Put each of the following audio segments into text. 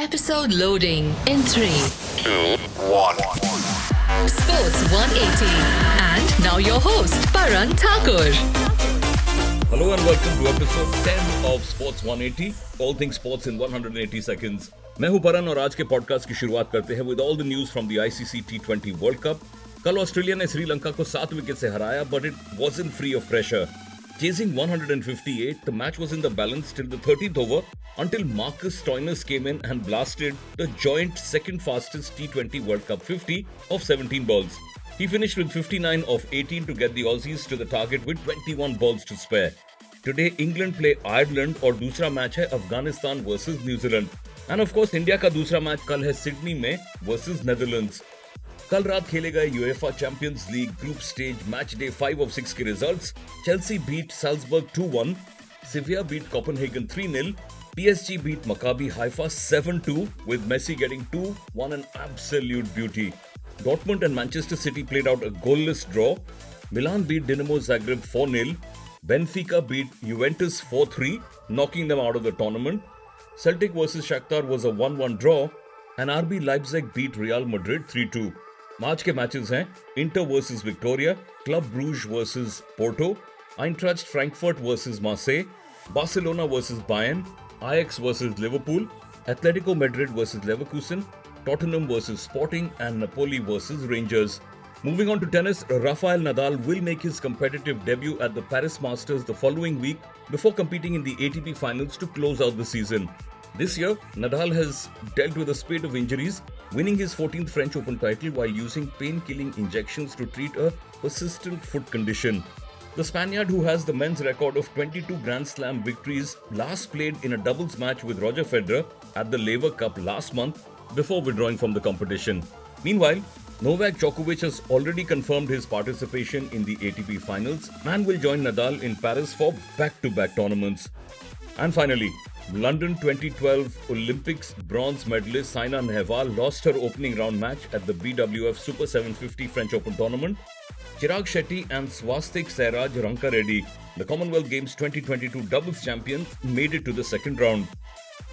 Episode loading in 3. two, one. Sports 180. And now your host, Paran Thakur. Hello and welcome to episode 10 of Sports 180, all things sports in 180 seconds. मैं हूं परन और आज के podcast की शुरुआत करते हैं with all the news from the ICC T world cup कल ऑस्ट्रेलिया ने श्रीलंका को सात विकेट से हराया but it wasn't free of pressure. Chasing 158, the match was in the balance till the 13th over until Marcus Stoinis came in and blasted the joint second fastest T20 World Cup 50 of 17 balls. He finished with 59 of 18 to get the Aussies to the target with 21 balls to spare. Today England play Ireland और दूसरा match है Afghanistan versus New Zealand end of course India का दूसरा match कल है Sydney में versus Netherlands कल रात खेले गए UEFA Champions League group stage match day five of six के results Chelsea beat Salzburg two one Sevilla beat Copenhagen three nil PSG beat Maccabi Haifa seven two with Messi getting two one an absolute beauty Dortmund and Manchester City played out a goalless draw Milan beat Dinamo Zagreb four nil Benfica beat Juventus four three knocking them out of the tournament Celtic versus Shakhtar was a one one draw and RB Leipzig beat Real Madrid three two आज के matches हैं Inter versus Viktoria Club Brugge versus Porto Eintracht Frankfurt versus Marseille Barcelona versus Bayern Ajax versus Liverpool Atletico Madrid versus Leverkusen Tottenham versus Sporting and Napoli versus Rangers Moving on to tennis, Rafael Nadal will make his competitive debut at the Paris Masters the following week before competing in the ATP finals to close out the season. This year, Nadal has dealt with a spate of injuries, winning his 14th French Open title while using pain killing injections to treat a persistent foot condition. The Spaniard, who has the men's record of 22 Grand Slam victories, last played in a doubles match with Roger Federer at the Laver Cup last month before withdrawing from the competition. Meanwhile, Novak Djokovic has already confirmed his participation in the ATP finals and will join Nadal in Paris for back to back tournaments. And finally, London 2012 Olympics bronze medalist Saina Nehwal lost her opening round match at the BWF Super 750 French Open tournament. Chirag Shetty and Swastik Sairaj Rankireddy, the Commonwealth Games 2022 doubles champions, made it to the second round.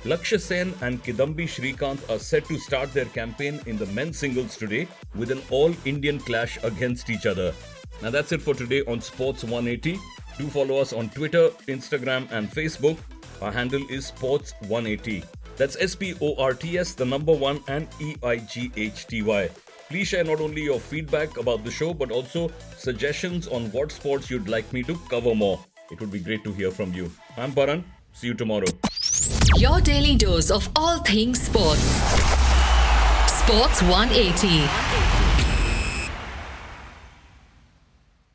Lakshya Sen and Kidambi Srikanth are set to start their campaign in the men's singles today with an all Indian clash against each other. Now that's it for today on Sports 180. Do follow us on Twitter, Instagram, and Facebook. Our handle is Sports 180. That's S P O R T S, the number one, and E I G H T Y. Please share not only your feedback about the show but also suggestions on what sports you'd like me to cover more. It would be great to hear from you. I'm Paran. See you tomorrow. Your daily dose of all things sports. Sports 180.